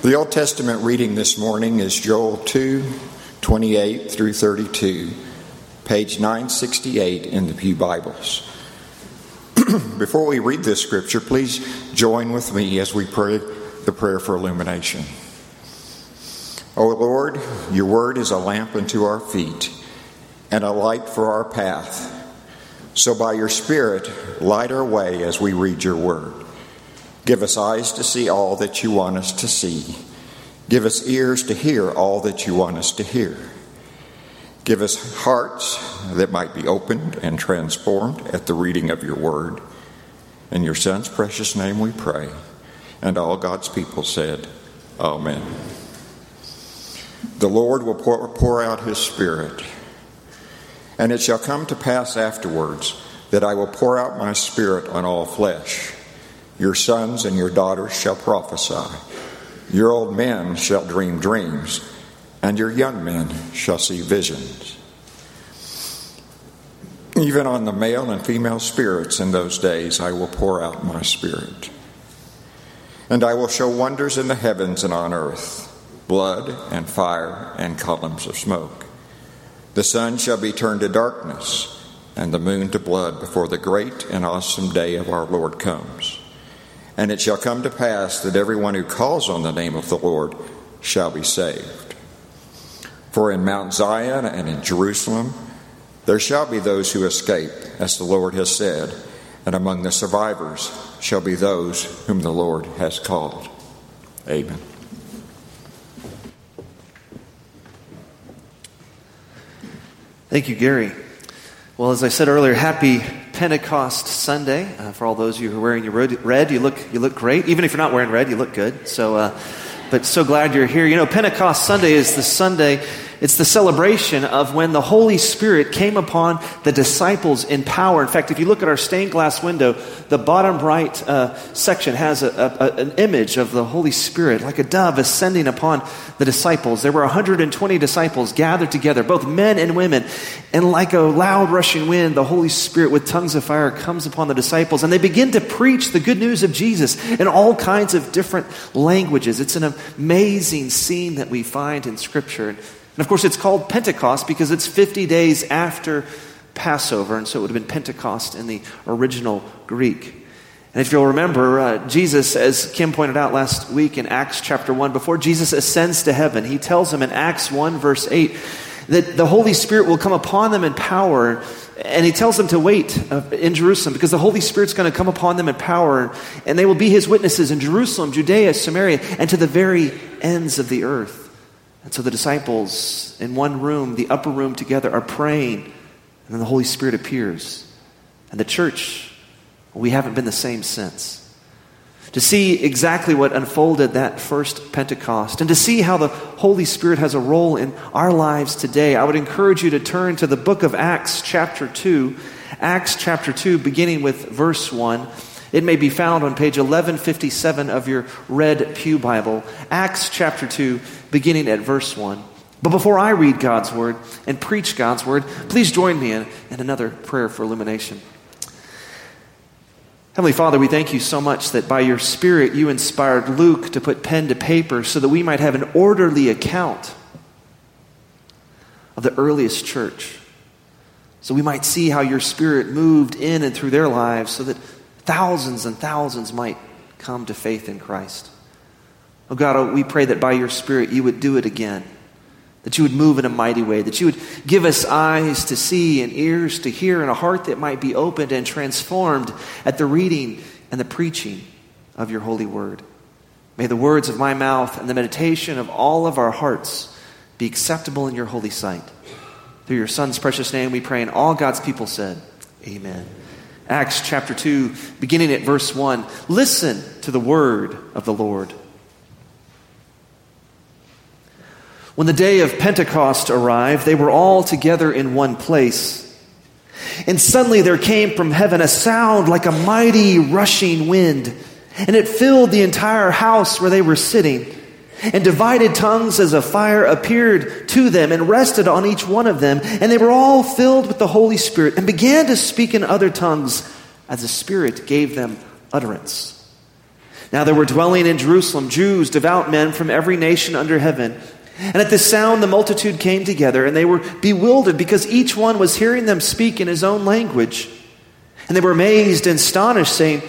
The Old Testament reading this morning is Joel 2 28 through 32, page 968 in the Pew Bibles. Before we read this scripture, please join with me as we pray the prayer for illumination. O Lord, your word is a lamp unto our feet and a light for our path. So by your Spirit, light our way as we read your word. Give us eyes to see all that you want us to see. Give us ears to hear all that you want us to hear. Give us hearts that might be opened and transformed at the reading of your word. In your Son's precious name we pray. And all God's people said, Amen. The Lord will pour, out his Spirit. And it shall come to pass afterwards that I will pour out my Spirit on all flesh. Your sons and your daughters shall prophesy. Your old men shall dream dreams, and your young men shall see visions. Even on the male and female spirits in those days I will pour out my spirit. And I will show wonders in the heavens and on earth blood and fire and columns of smoke. The sun shall be turned to darkness, and the moon to blood before the great and awesome day of our Lord comes. And it shall come to pass that everyone who calls on the name of the Lord shall be saved. For in Mount Zion and in Jerusalem there shall be those who escape, as the Lord has said, and among the survivors shall be those whom the Lord has called. Amen. Thank you, Gary. Well, as I said earlier, happy Pentecost Sunday. Uh, for all those of you who are wearing your red, you look, you look great. Even if you're not wearing red, you look good. So, uh, but so glad you're here. You know, Pentecost Sunday is the Sunday it's the celebration of when the Holy Spirit came upon the disciples in power. In fact, if you look at our stained glass window, the bottom right uh, section has a, a, an image of the Holy Spirit, like a dove ascending upon the disciples. There were 120 disciples gathered together, both men and women. And like a loud rushing wind, the Holy Spirit with tongues of fire comes upon the disciples, and they begin to preach the good news of Jesus in all kinds of different languages. It's an amazing scene that we find in Scripture. And of course, it's called Pentecost because it's 50 days after Passover, and so it would have been Pentecost in the original Greek. And if you'll remember, uh, Jesus, as Kim pointed out last week in Acts chapter 1, before Jesus ascends to heaven, he tells them in Acts 1, verse 8, that the Holy Spirit will come upon them in power. And he tells them to wait uh, in Jerusalem because the Holy Spirit's going to come upon them in power. And they will be his witnesses in Jerusalem, Judea, Samaria, and to the very ends of the earth. And so the disciples in one room, the upper room together, are praying, and then the Holy Spirit appears. And the church, we haven't been the same since. To see exactly what unfolded that first Pentecost and to see how the Holy Spirit has a role in our lives today, I would encourage you to turn to the book of Acts, chapter 2. Acts, chapter 2, beginning with verse 1. It may be found on page 1157 of your red Pew Bible, Acts chapter 2, beginning at verse 1. But before I read God's word and preach God's word, please join me in, in another prayer for illumination. Heavenly Father, we thank you so much that by your Spirit you inspired Luke to put pen to paper so that we might have an orderly account of the earliest church. So we might see how your Spirit moved in and through their lives so that thousands and thousands might come to faith in Christ. Oh God, oh, we pray that by your Spirit you would do it again, that you would move in a mighty way, that you would give us eyes to see and ears to hear and a heart that might be opened and transformed at the reading and the preaching of your holy word. May the words of my mouth and the meditation of all of our hearts be acceptable in your holy sight. Through your Son's precious name we pray, and all God's people said, Amen. Acts chapter 2, beginning at verse 1. Listen to the word of the Lord. When the day of Pentecost arrived, they were all together in one place. And suddenly there came from heaven a sound like a mighty rushing wind, and it filled the entire house where they were sitting. And divided tongues as a fire appeared to them and rested on each one of them. And they were all filled with the Holy Spirit and began to speak in other tongues as the Spirit gave them utterance. Now there were dwelling in Jerusalem Jews, devout men from every nation under heaven. And at this sound, the multitude came together, and they were bewildered because each one was hearing them speak in his own language. And they were amazed and astonished, saying,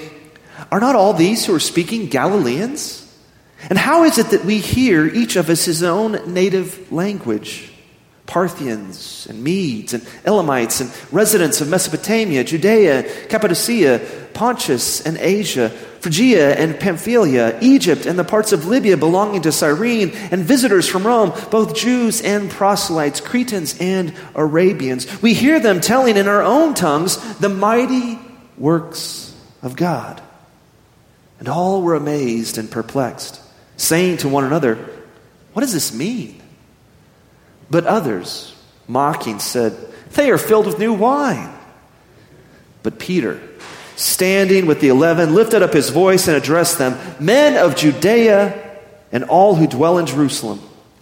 Are not all these who are speaking Galileans? And how is it that we hear each of us his own native language? Parthians and Medes and Elamites and residents of Mesopotamia, Judea, Cappadocia, Pontus and Asia, Phrygia and Pamphylia, Egypt and the parts of Libya belonging to Cyrene, and visitors from Rome, both Jews and proselytes, Cretans and Arabians. We hear them telling in our own tongues the mighty works of God. And all were amazed and perplexed, saying to one another, What does this mean? But others, mocking, said, They are filled with new wine. But Peter, standing with the eleven, lifted up his voice and addressed them Men of Judea and all who dwell in Jerusalem,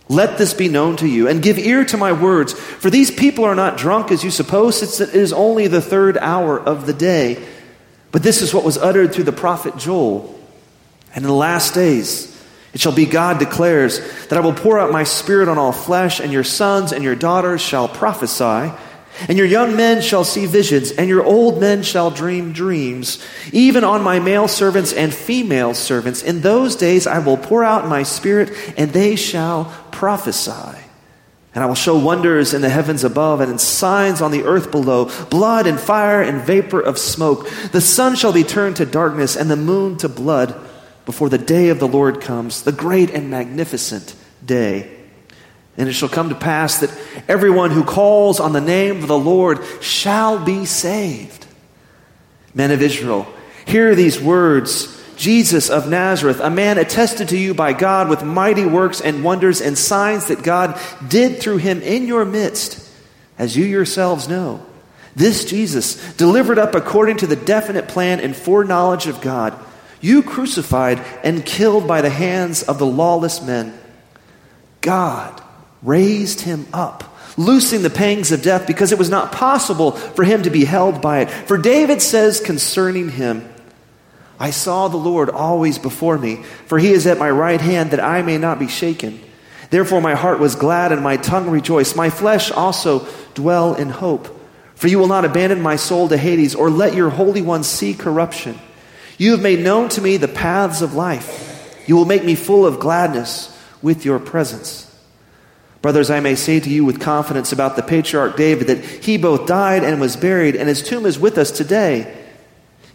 let this be known to you, and give ear to my words. For these people are not drunk as you suppose, it's, it is only the third hour of the day. But this is what was uttered through the prophet Joel. And in the last days, it shall be, God declares, that I will pour out my spirit on all flesh, and your sons and your daughters shall prophesy, and your young men shall see visions, and your old men shall dream dreams, even on my male servants and female servants. In those days I will pour out my spirit, and they shall prophesy. And I will show wonders in the heavens above and in signs on the earth below blood and fire and vapor of smoke. The sun shall be turned to darkness and the moon to blood before the day of the Lord comes, the great and magnificent day. And it shall come to pass that everyone who calls on the name of the Lord shall be saved. Men of Israel, hear these words Jesus of Nazareth, a man attested to you by God with mighty works and wonders and signs that God did through him in your midst, as you yourselves know. This Jesus, delivered up according to the definite plan and foreknowledge of God, you crucified and killed by the hands of the lawless men. God raised him up, loosing the pangs of death because it was not possible for him to be held by it. For David says concerning him, I saw the Lord always before me, for he is at my right hand that I may not be shaken. Therefore my heart was glad and my tongue rejoiced. My flesh also dwell in hope. For you will not abandon my soul to Hades or let your Holy One see corruption. You have made known to me the paths of life. You will make me full of gladness with your presence. Brothers, I may say to you with confidence about the patriarch David that he both died and was buried, and his tomb is with us today.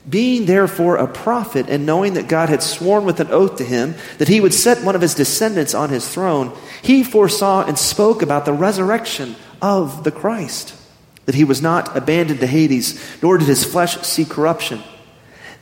Being therefore a prophet, and knowing that God had sworn with an oath to him that he would set one of his descendants on his throne, he foresaw and spoke about the resurrection of the Christ, that he was not abandoned to Hades, nor did his flesh see corruption.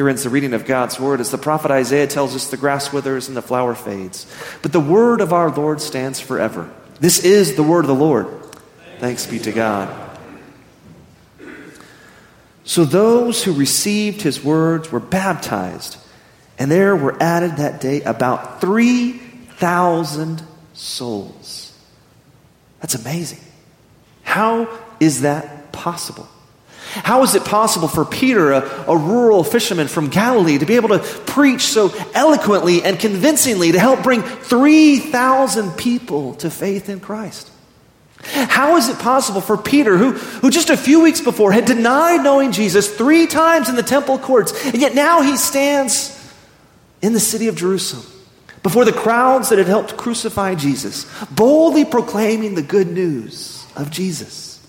Here ends the reading of God's word. As the prophet Isaiah tells us, the grass withers and the flower fades. But the word of our Lord stands forever. This is the word of the Lord. Thanks be to God. So those who received his words were baptized, and there were added that day about 3,000 souls. That's amazing. How is that possible? How is it possible for Peter, a, a, rural fisherman from Galilee, to be able to preach so eloquently and convincingly to help bring 3,000 people to faith in Christ? How is it possible for Peter, who, who just a few weeks before had denied knowing Jesus three times in the temple courts, and yet now he stands in the city of Jerusalem before the crowds that had helped crucify Jesus, boldly proclaiming the good news of Jesus?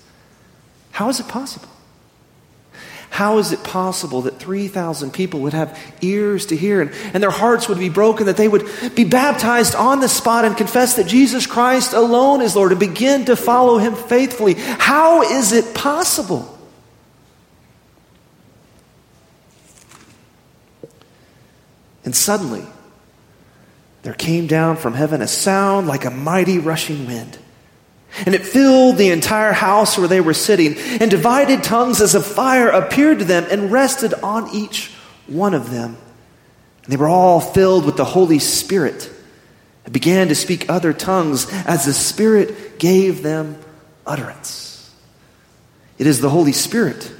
How is it possible? How is it possible that 3,000 people would have ears to hear and, and, their hearts would be broken, that they would be baptized on the spot and confess that Jesus Christ alone is Lord and begin to follow him faithfully? How is it possible? And suddenly, there came down from heaven a sound like a mighty rushing wind and it filled the entire house where they were sitting, and divided tongues as of fire appeared to them and rested on each one of them. And they were all filled with the Holy Spirit and began to speak other tongues as the Spirit gave them utterance. It is the Holy Spirit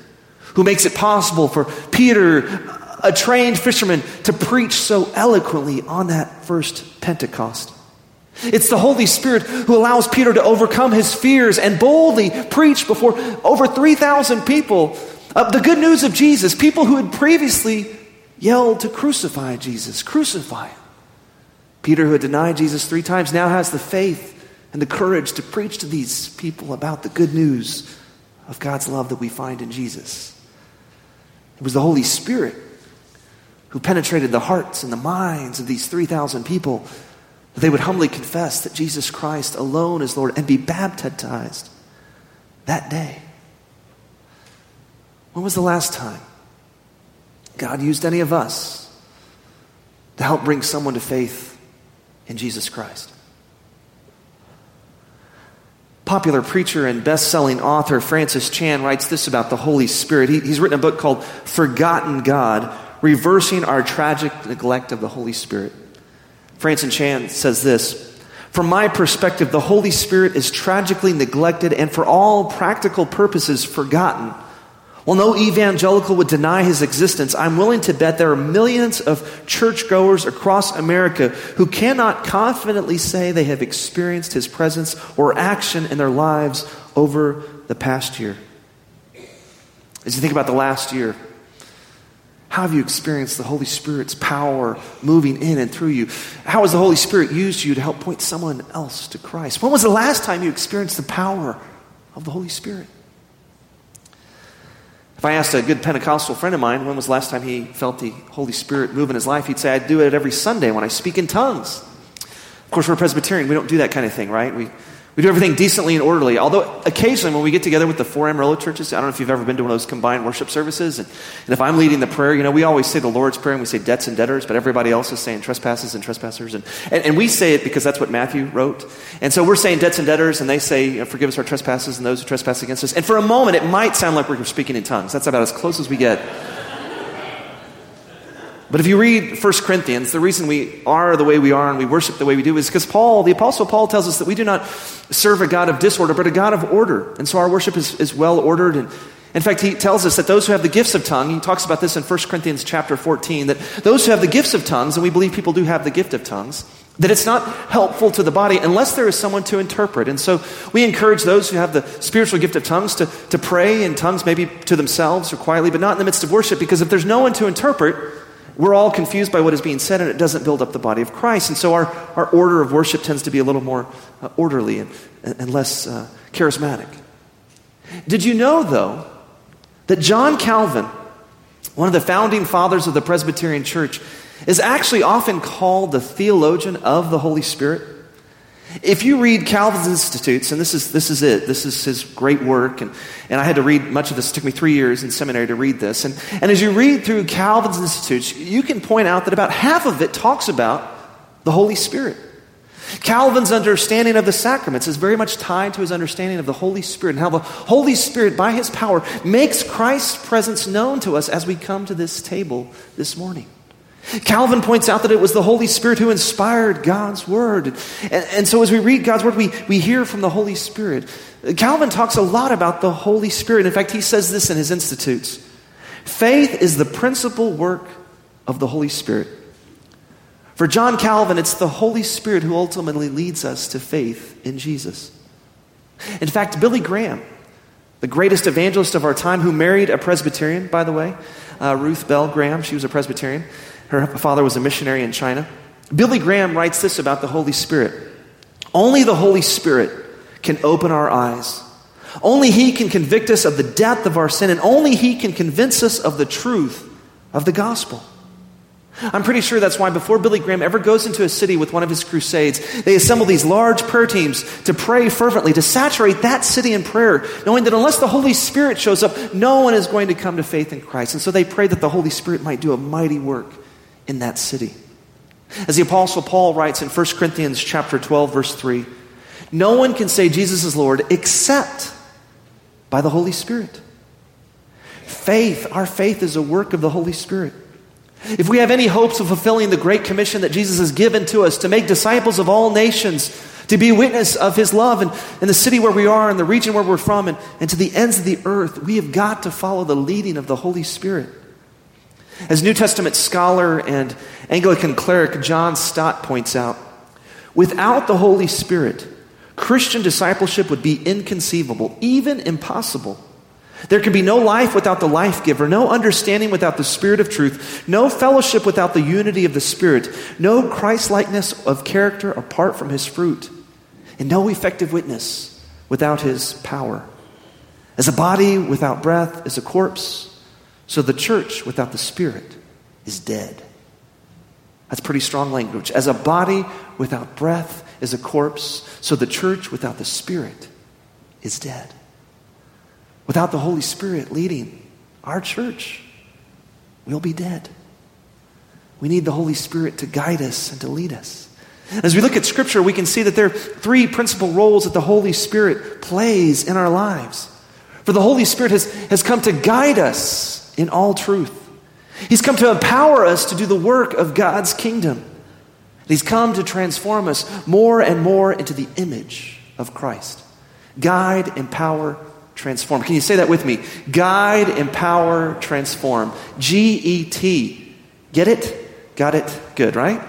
who makes it possible for Peter, a trained fisherman, to preach so eloquently on that first Pentecost. It's the Holy Spirit who allows Peter to overcome his fears and boldly preach before over 3,000 people of the good news of Jesus, people who had previously yelled to crucify Jesus, crucify him. Peter, who had denied Jesus three times, now has the faith and the courage to preach to these people about the good news of God's love that we find in Jesus. It was the Holy Spirit who penetrated the hearts and the minds of these 3,000 people that they would humbly confess that Jesus Christ alone is Lord and be baptized that day. When was the last time God used any of us to help bring someone to faith in Jesus Christ? Popular preacher and best selling author Francis Chan writes this about the Holy Spirit. He, he's written a book called Forgotten God Reversing Our Tragic Neglect of the Holy Spirit. Francis Chan says this From my perspective, the Holy Spirit is tragically neglected and for all practical purposes forgotten. While no evangelical would deny his existence, I'm willing to bet there are millions of churchgoers across America who cannot confidently say they have experienced his presence or action in their lives over the past year. As you think about the last year, how have you experienced the Holy Spirit's power moving in and through you? How has the Holy Spirit used you to help point someone else to Christ? When was the last time you experienced the power of the Holy Spirit? If I asked a good Pentecostal friend of mine when was the last time he felt the Holy Spirit move in his life, he'd say, I do it every Sunday when I speak in tongues. Of course, we're Presbyterian. We don't do that kind of thing, right? We, we do everything decently and orderly. Although occasionally when we get together with the four Amarillo churches, I don't know if you've ever been to one of those combined worship services, and, and, if I'm leading the prayer, you know, we always say the Lord's Prayer and we say debts and debtors, but everybody else is saying trespasses and trespassers. And, and, and we say it because that's what Matthew wrote. And so we're saying debts and debtors, and they say, you know, forgive us our trespasses and those who trespass against us. And for a moment, it might sound like we're speaking in tongues. That's about as close as we get. But if you read 1 Corinthians, the reason we are the way we are and we worship the way we do is because Paul, the Apostle Paul, tells us that we do not serve a God of disorder, but a God of order. And so our worship is, is well ordered. And in fact, he tells us that those who have the gifts of tongue, he talks about this in 1 Corinthians chapter 14, that those who have the gifts of tongues, and we believe people do have the gift of tongues, that it's not helpful to the body unless there is someone to interpret. And so we encourage those who have the spiritual gift of tongues to, to pray in tongues, maybe to themselves or quietly, but not in the midst of worship, because if there's no one to interpret, we're all confused by what is being said, and it doesn't build up the body of Christ. And so our, our order of worship tends to be a little more uh, orderly and, and less uh, charismatic. Did you know, though, that John Calvin, one of the founding fathers of the Presbyterian Church, is actually often called the theologian of the Holy Spirit? If you read Calvin's Institutes, and this is, this is it, this is his great work, and, and I had to read much of this. It took me three years in seminary to read this. And, and as you read through Calvin's Institutes, you can point out that about half of it talks about the Holy Spirit. Calvin's understanding of the sacraments is very much tied to his understanding of the Holy Spirit and how the Holy Spirit, by his power, makes Christ's presence known to us as we come to this table this morning. Calvin points out that it was the Holy Spirit who inspired God's Word. And, and, so as we read God's Word, we, we hear from the Holy Spirit. Calvin talks a lot about the Holy Spirit. In fact, he says this in his Institutes Faith is the principal work of the Holy Spirit. For John Calvin, it's the Holy Spirit who ultimately leads us to faith in Jesus. In fact, Billy Graham, the greatest evangelist of our time, who married a Presbyterian, by the way, uh, Ruth Bell Graham, she was a Presbyterian. Her father was a missionary in China. Billy Graham writes this about the Holy Spirit Only the Holy Spirit can open our eyes. Only He can convict us of the depth of our sin, and only He can convince us of the truth of the gospel. I'm pretty sure that's why before Billy Graham ever goes into a city with one of his crusades, they assemble these large prayer teams to pray fervently, to saturate that city in prayer, knowing that unless the Holy Spirit shows up, no one is going to come to faith in Christ. And so they pray that the Holy Spirit might do a mighty work in that city. As the apostle Paul writes in 1 Corinthians chapter 12 verse 3, no one can say Jesus is Lord except by the Holy Spirit. Faith, our faith is a work of the Holy Spirit. If we have any hopes of fulfilling the great commission that Jesus has given to us to make disciples of all nations, to be witness of his love in, in the city where we are, in the region where we're from, and, and to the ends of the earth, we have got to follow the leading of the Holy Spirit. As New Testament scholar and Anglican cleric John Stott points out, without the Holy Spirit, Christian discipleship would be inconceivable, even impossible. There can be no life without the life giver, no understanding without the Spirit of truth, no fellowship without the unity of the Spirit, no Christlikeness of character apart from his fruit, and no effective witness without his power. As a body without breath is a corpse, so the church without the Spirit is dead. That's pretty strong language. As a body without breath is a corpse, so the church without the Spirit is dead. Without the Holy Spirit leading our church, we'll be dead. We need the Holy Spirit to guide us and to lead us. As we look at Scripture, we can see that there are three principal roles that the Holy Spirit plays in our lives. For the Holy Spirit has, has come to guide in all truth. He's come to empower us to do the work of God's kingdom. He's come to transform us more and more into the image of Christ. Guide, empower, transform. Can you say that with me? Guide, empower, transform. G E T. Get it? Got it? Good, right?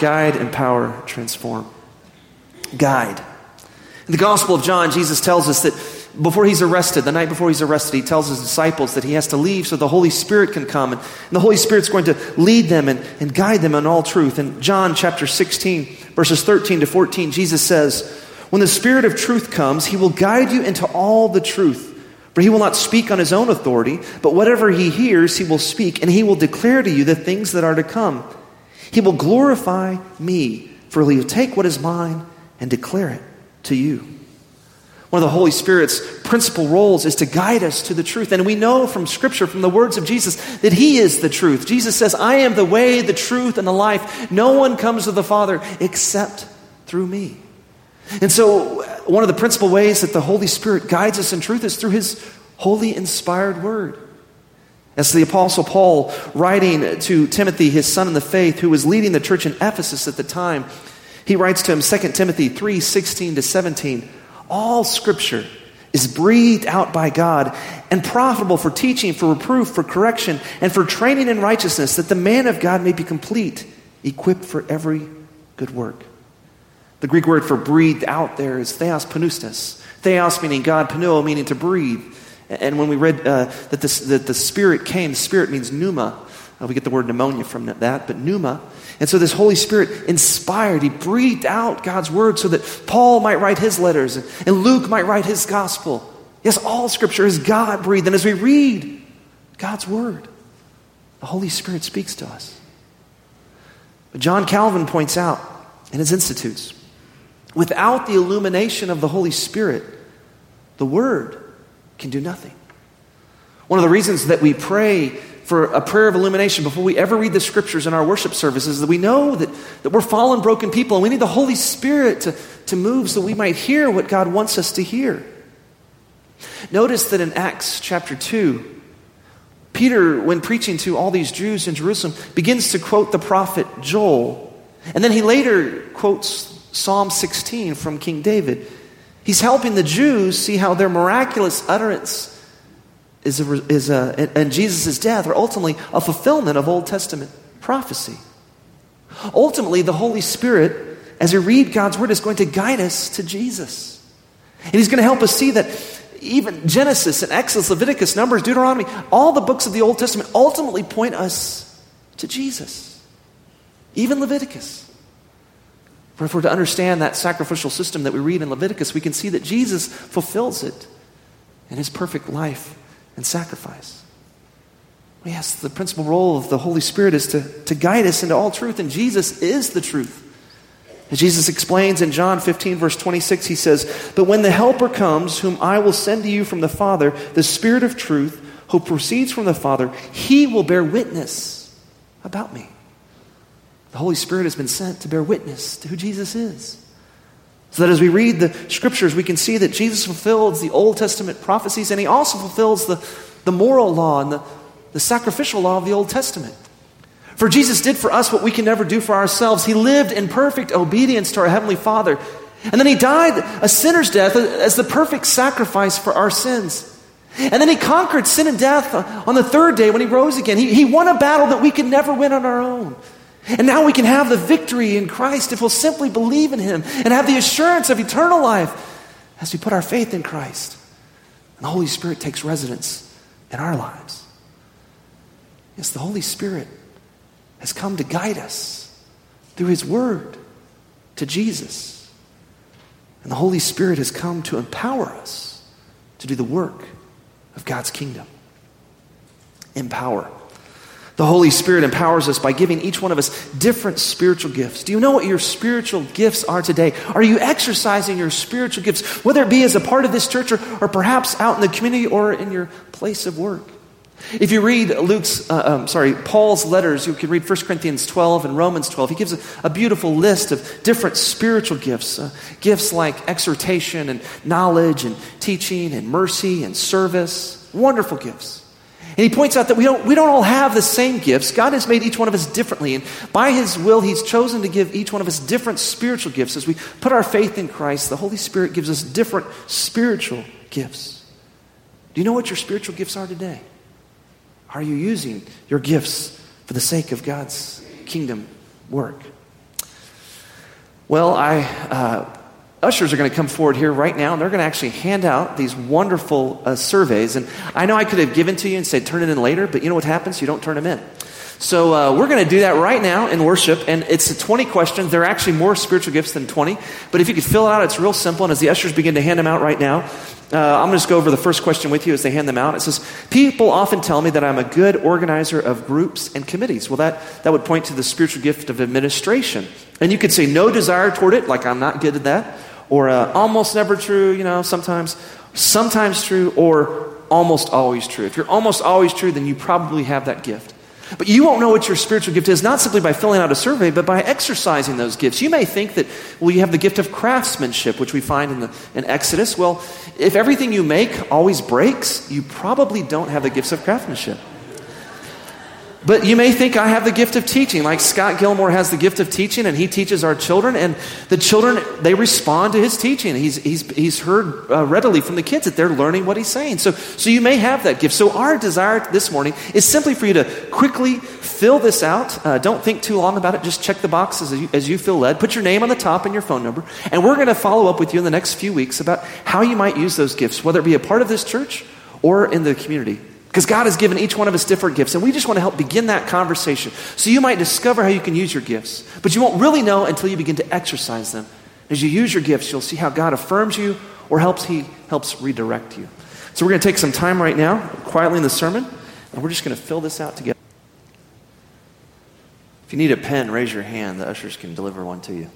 Guide, empower, transform. Guide. In the Gospel of John, Jesus tells us that before he's arrested, the night before he's arrested, he tells his disciples that he has to leave so the Holy Spirit can come. And, the Holy Spirit's going to lead them and, and guide them in all truth. In John chapter 16, verses 13 to 14, Jesus says, When the Spirit of truth comes, he will guide you into all the truth. For he will not speak on his own authority, but whatever he hears, he will speak, and he will declare to you the things that are to come. He will glorify me, for he will take what is mine and declare it to you. One of the Holy Spirit's principal roles is to guide us to the truth. And we know from Scripture, from the words of Jesus, that He is the truth. Jesus says, I am the way, the truth, and the life. No one comes to the Father except through me. And so, one of the principal ways that the Holy Spirit guides us in truth is through His holy, inspired word. As the Apostle Paul, writing to Timothy, his son in the faith, who was leading the church in Ephesus at the time, he writes to him 2 Timothy 3 16 to 17 all scripture is breathed out by God and profitable for teaching, for reproof, for correction, and for training in righteousness, that the man of God may be complete, equipped for every good work. The Greek word for breathed out there is theos pneustos. Theos meaning God, pneuo meaning to breathe. And when we read uh, that, this, that the Spirit came, Spirit means pneuma. Uh, we get the word pneumonia from that, but pneuma and so this Holy Spirit inspired, he breathed out God's word so that Paul might write his letters and Luke might write his gospel. Yes, all scripture is God breathed. And as we read God's word, the Holy Spirit speaks to us. But John Calvin points out in his Institutes without the illumination of the Holy Spirit, the word can do nothing. One of the reasons that we pray for a prayer of illumination before we ever read the scriptures in our worship services that we know that, that we're fallen, broken people, and we need the Holy Spirit to, to move so we might hear what God wants us to hear. Notice that in Acts chapter 2, Peter, when preaching to all these Jews in Jerusalem, begins to quote the prophet Joel. And then he later quotes Psalm 16 from King David. He's helping the Jews see how their miraculous utterance is a, is a, and Jesus' death are ultimately a fulfillment of Old Testament prophecy. Ultimately, the Holy Spirit, as we read God's Word, is going to guide us to Jesus. And He's going to help us see that even Genesis and Exodus, Leviticus, Numbers, Deuteronomy, all the books of the Old Testament ultimately point us to Jesus. Even Leviticus. For if we're to understand that sacrificial system that we read in Leviticus, we can see that Jesus fulfills it in his perfect life and sacrifice. Yes, the principal role of the Holy Spirit is to, to guide us into all truth, and Jesus is the truth. As Jesus explains in John 15, verse 26, he says, But when the Helper comes, whom I will send to you from the Father, the Spirit of truth, who proceeds from the Father, he will bear witness about me. The Holy Spirit has been sent to bear witness to who Jesus is. So that as we read the scriptures, we can see that Jesus fulfills the Old Testament prophecies and he also fulfills the, the moral law and the, the sacrificial law of the Old Testament. For Jesus did for us what we can never do for ourselves. He lived in perfect obedience to our Heavenly Father. And then he died a sinner's death as the perfect sacrifice for our sins. And then he conquered sin and death on the third day when he rose again. He, he won a battle that we could never win on our own. And now we can have the victory in Christ if we'll simply believe in Him and have the assurance of eternal life as we put our faith in Christ. And the Holy Spirit takes residence in our lives. Yes, the Holy Spirit has come to guide us through His Word to Jesus. And the Holy Spirit has come to empower us to do the work of God's kingdom. Empower. The Holy Spirit empowers us by giving each one of us different spiritual gifts. Do you know what your spiritual gifts are today? Are you exercising your spiritual gifts, whether it be as a part of this church or, or perhaps out in the community or in your place of work? If you read Luke's, uh, um, sorry, Paul's letters, you can read 1 Corinthians 12 and Romans 12. He gives a, a beautiful list of different spiritual gifts. Uh, gifts like exhortation and knowledge and teaching and mercy and service. Wonderful gifts. And he points out that we don't, we don't all have the same gifts. God has made each one of us differently. And by his will, he's chosen to give each one of us different spiritual gifts. As we put our faith in Christ, the Holy Spirit gives us different spiritual gifts. Do you know what your spiritual gifts are today? Are you using your gifts for the sake of God's kingdom work? Well, I. Uh, ushers are going to come forward here right now, and they're going to actually hand out these wonderful uh, surveys. And I know I could have given to you and said, turn it in later, but you know what happens? You don't turn them in. So uh, we're going to do that right now in worship, and it's 20 questions. There are actually more spiritual gifts than 20, but if you could fill it out, it's real simple. And as the ushers begin to hand them out right now, uh, I'm going to just go over the first question with you as they hand them out. It says, People often tell me that I'm a good organizer of groups and committees. Well, that, that would point to the spiritual gift of administration. And you could say no desire toward it, like I'm not good at that or uh, almost never true, you know, sometimes, sometimes true, or almost always true. If you're almost always true, then you probably have that gift. But you won't know what your spiritual gift is, not simply by filling out a survey, but by exercising those gifts. You may think that, well, you have the gift of craftsmanship, which we find in, the, in Exodus. Well, if everything you make always breaks, you probably don't have the gifts of craftsmanship. But you may think I have the gift of teaching, like Scott Gilmore has the gift of teaching, and he teaches our children, and the children, they respond to his teaching. He's, he's, he's heard uh, readily from the kids that they're learning what he's saying. So, so you may have that gift. So our desire this morning is simply for you to quickly fill this out. Uh, don't think too long about it. Just check the boxes as you, as you feel led. Put your name on the top and your phone number, and we're going to follow up with you in the next few weeks about how you might use those gifts, whether it be a part of this church or in the community. Because God has given each one of us different gifts, and we just want to help begin that conversation. So you might discover how you can use your gifts, but you won't really know until you begin to exercise them. As you use your gifts, you'll see how God affirms you or helps He helps redirect you. So we're going to take some time right now, quietly in the sermon, and we're just going to fill this out together. If you need a pen, raise your hand. The ushers can deliver one to you.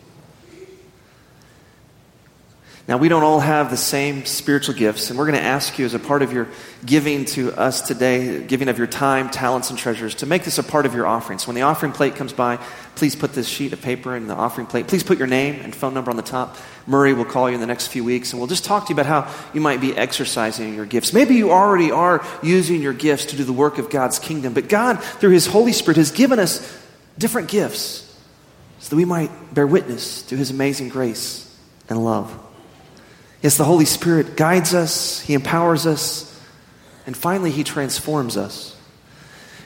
Now, we don't all have the same spiritual gifts, and we're going to ask you as a part of your giving to us today, giving of your time, talents, and treasures, to make this a part of your offering. So when the offering plate comes by, please put this sheet of paper in the offering plate. Please put your name and phone number on the top. Murray will call you in the next few weeks, and we'll just talk to you about how you might be exercising your gifts. Maybe you already are using your gifts to do the work of God's kingdom, but God, through His Holy Spirit, has given us different gifts so that we might bear witness to His amazing grace and love. Yes, the Holy Spirit guides us, He empowers us, and finally, He transforms us.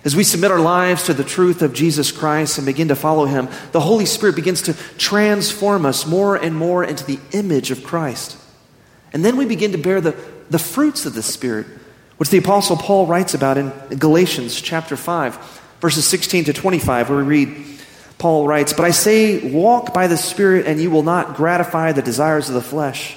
As we submit our lives to the truth of Jesus Christ and begin to follow Him, the Holy Spirit begins to transform us more and more into the image of Christ. And then we begin to bear the, the fruits of the Spirit, which the Apostle Paul writes about in Galatians chapter 5, verses 16 to 25, where we read, Paul writes, But I say, walk by the Spirit, and you will not gratify the desires of the flesh.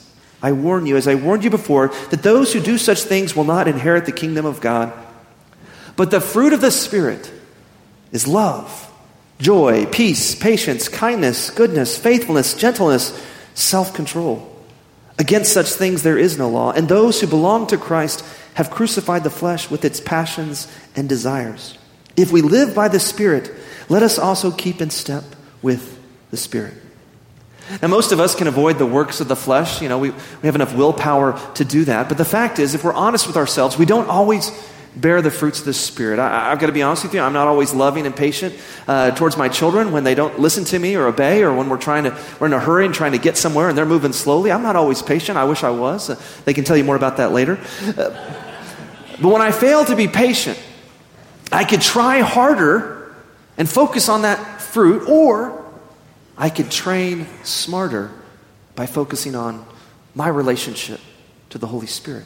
I warn you, as I warned you before, that those who do such things will not inherit the kingdom of God. But the fruit of the Spirit is love, joy, peace, patience, kindness, goodness, faithfulness, gentleness, self control. Against such things there is no law. And those who belong to Christ have crucified the flesh with its passions and desires. If we live by the Spirit, let us also keep in step with the Spirit. Now, most of us can avoid the works of the flesh. You know, we, we have enough willpower to do that. But the fact is, if we're honest with ourselves, we don't always bear the fruits of the Spirit. I, have got to be honest with you, I'm not always loving and patient uh, towards my children when they don't listen to me or obey, or when we're trying to, we're in a hurry and trying to get somewhere and they're moving slowly. I'm not always patient. I wish I was. Uh, they can tell you more about that later. Uh, but when I fail to be patient, I could try harder and focus on that fruit, or I could train smarter by focusing on my relationship to the Holy Spirit.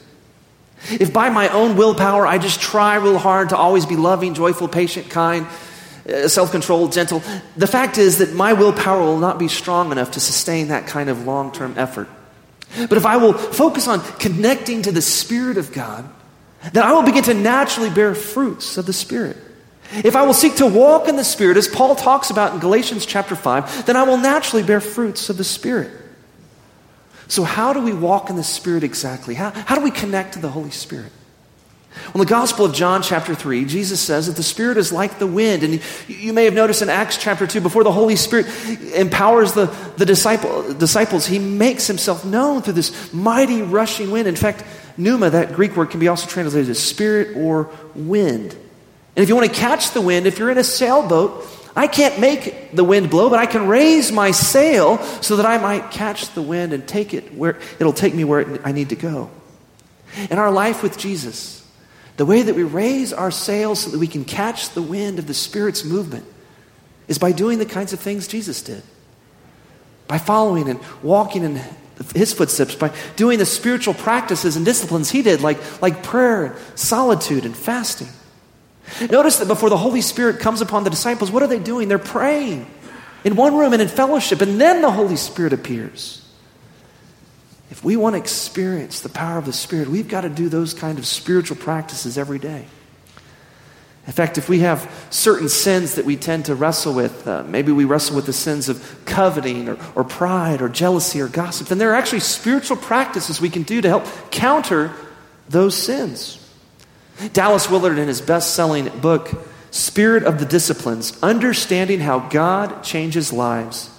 If by my own willpower I just try real hard to always be loving, joyful, patient, kind, uh, self controlled, gentle, the fact is that my willpower will not be strong enough to sustain that kind of long term effort. But if I will focus on connecting to the Spirit of God, then I will begin to naturally bear fruits of the Spirit. If I will seek to walk in the Spirit, as Paul talks about in Galatians chapter 5, then I will naturally bear fruits of the Spirit. So, how do we walk in the Spirit exactly? How, how do we connect to the Holy Spirit? Well, in the Gospel of John, chapter 3, Jesus says that the Spirit is like the wind. And you may have noticed in Acts chapter 2, before the Holy Spirit empowers the, the disciple, disciples, he makes himself known through this mighty rushing wind. In fact, pneuma, that Greek word, can be also translated as spirit or wind. And if you want to catch the wind, if you're in a sailboat, I can't make the wind blow, but I can raise my sail so that I might catch the wind and take it where it'll take me where I need to go. In our life with Jesus, the way that we raise our sails so that we can catch the wind of the Spirit's movement is by doing the kinds of things Jesus did. By following and walking in his footsteps, by doing the spiritual practices and disciplines he did, like, like prayer, solitude, and fasting. Notice that before the Holy Spirit comes upon the disciples, what are they doing? They're praying in one room and in fellowship, and then the Holy Spirit appears. If we want to experience the power of the Spirit, we've got to do those kind of spiritual practices every day. In fact, if we have certain sins that we tend to wrestle with, uh, maybe we wrestle with the sins of coveting or, or pride or jealousy or gossip, then there are actually spiritual practices we can do to help counter those sins. Dallas Willard, in his best selling book, Spirit of the Disciplines Understanding How God Changes Lives,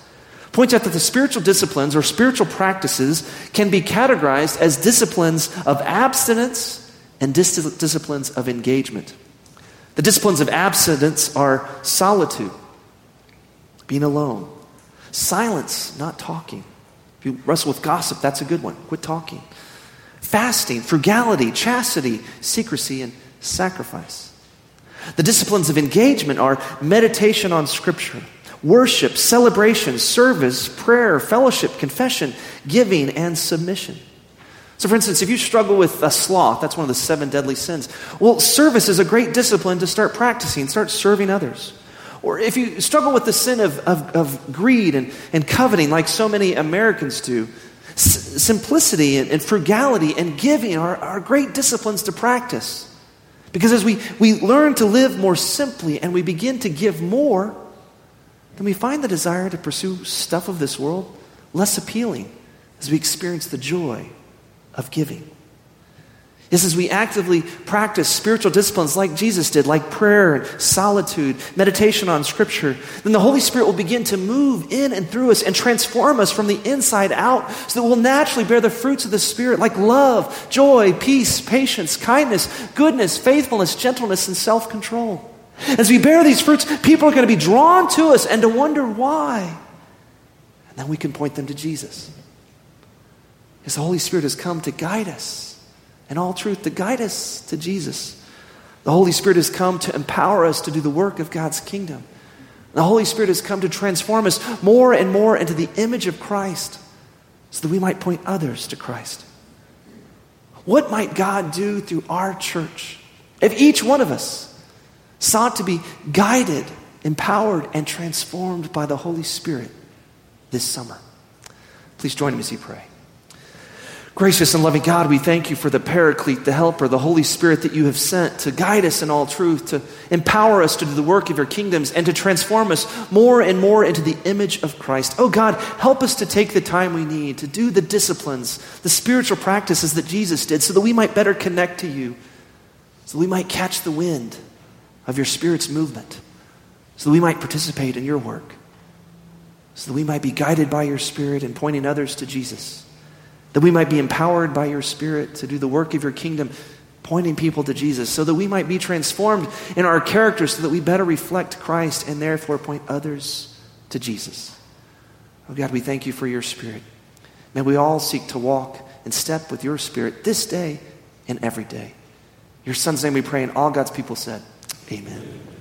points out that the spiritual disciplines or spiritual practices can be categorized as disciplines of abstinence and dis- disciplines of engagement. The disciplines of abstinence are solitude, being alone, silence, not talking. If you wrestle with gossip, that's a good one. Quit talking fasting, frugality, chastity, secrecy, and sacrifice. The disciplines of engagement are meditation on Scripture, worship, celebration, service, prayer, fellowship, confession, giving, and submission. So, for instance, if you struggle with a sloth, that's one of the seven deadly sins. Well, service is a great discipline to start practicing, start serving others. Or if you struggle with the sin of, of, of greed and, and coveting, like so many Americans do, s- simplicity and, and, frugality and giving are, are great disciplines to practice. Because as we, we learn to live more simply and we begin to give more, then we find the desire to pursue stuff of this world less appealing as we experience the joy of giving. Is as we actively practice spiritual disciplines like Jesus did, like prayer and solitude, meditation on Scripture, then the Holy Spirit will begin to move in and through us and transform us from the inside out so that we'll naturally bear the fruits of the Spirit like love, joy, peace, patience, kindness, goodness, faithfulness, gentleness, and self control. As we bear these fruits, people are going to be drawn to us and to wonder why. And then we can point them to Jesus. Because the Holy Spirit has come to guide us and all truth to guide us to Jesus. The Holy Spirit has come to empower us to do the work of God's kingdom. The Holy Spirit has come to transform us more and more into the image of Christ so that we might point others to Christ. What might God do through our church if each one of us sought to be guided, empowered, and transformed by the Holy Spirit this summer? Please join me as we pray. Gracious and loving God, we thank you for the Paraclete, the Helper, the Holy Spirit that you have sent to guide us in all truth, to empower us to do the work of your kingdoms, and to transform us more and more into the image of Christ. Oh God, help us to take the time we need to do the disciplines, the spiritual practices that Jesus did, so that we might better connect to you, so we might catch the wind of your Spirit's movement, so that we might participate in your work, so that we might be guided by your Spirit and pointing others to Jesus that we might be empowered by your Spirit to do the work of your kingdom, pointing people to Jesus, so that we might be transformed in our character, so that we better reflect Christ and therefore point others to Jesus. Oh God, we thank you for your Spirit. May we all seek to walk in step with your Spirit this day and every day. Your Son's name we pray, and all God's people said, Amen.